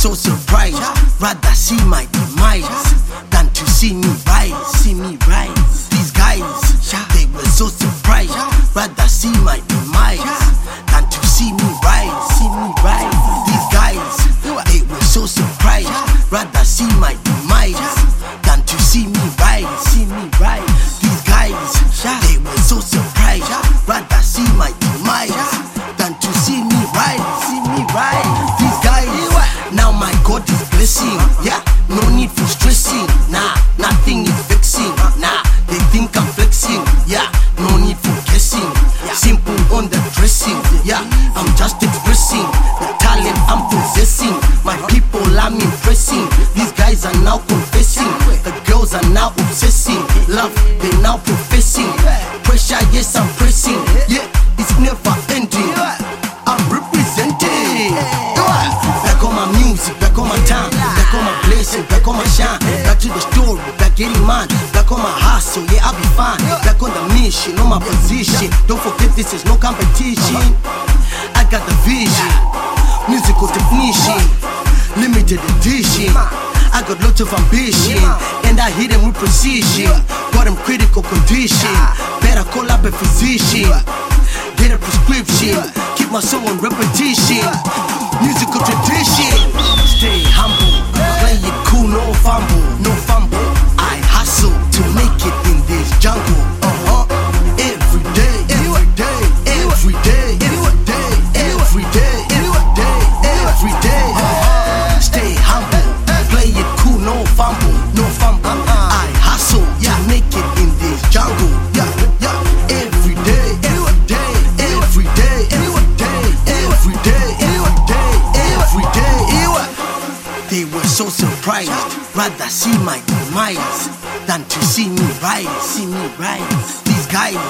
so surprised. Rather see my demise than to see me rise. See me rise. These guys, they were so surprised. Rather see my demise than to see me rise. See me rise. These guys, they were so surprised. Rather see my think I'm flexing. Yeah, no need for guessing. Simple on the dressing. Yeah, I'm just expressing the talent I'm possessing. My people I'm impressing. These guys are now confessing. The girls are now obsessing. Love they now professing. Pressure, yes I'm pressing. Yeah, it's never hustle, yeah I'll be fine. Back on the mission, on my position. Don't forget this is no competition. I got the vision, musical technician, limited edition. I got lots of ambition, and I hit them with precision. Got them critical condition. Better call up a physician. Get a prescription, keep my soul on repetition. Surprised, rather see my demise than to see me rise, see me rise. These guys,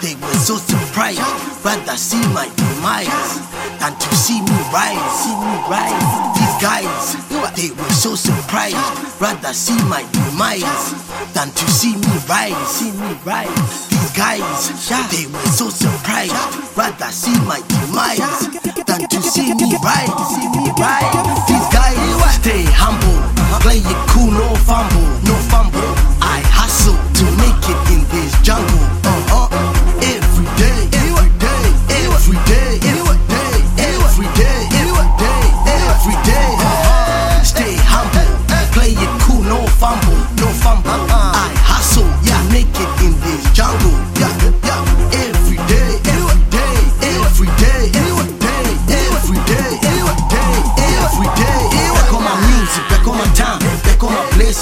they were so surprised, rather see my demise than to see me rise, see me rise. These guys, they were so surprised, rather see my demise than to see me rise, see me rise. These guys, they were so surprised, rather see my demise than to see me rise, see me rise. Stay humble, play it cool, no fumble, no fumble.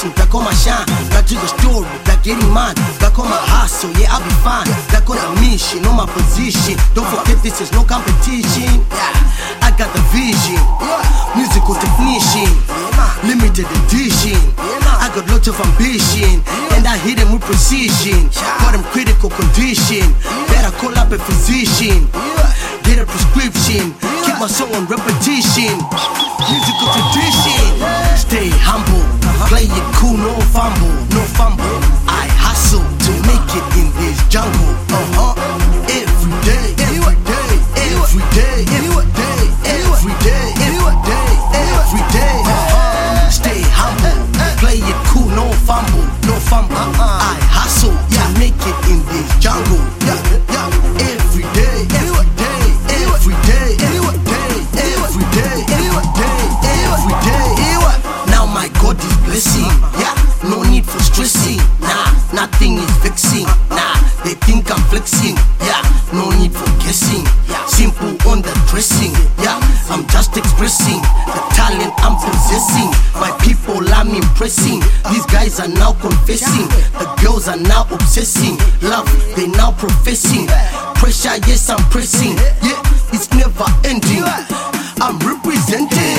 Blessing, back on my shine, back to the story, back getting mine, back on my hustle, yeah I'll be fine. Back on the mission, on my position. Don't forget this is no competition. Yeah, I got the vision, musical technician, limited edition. I got lots of ambition, and I hit them with precision. Got them critical condition. Better call up a physician. Get a prescription. Keep my soul on repetition. Musical tradition. Cool, just expressing the talent I'm possessing. My people I'm impressing. These guys are now confessing. The girls are now obsessing. Love they now professing. Pressure, yes I'm pressing. Yeah, it's never ending. I'm representing.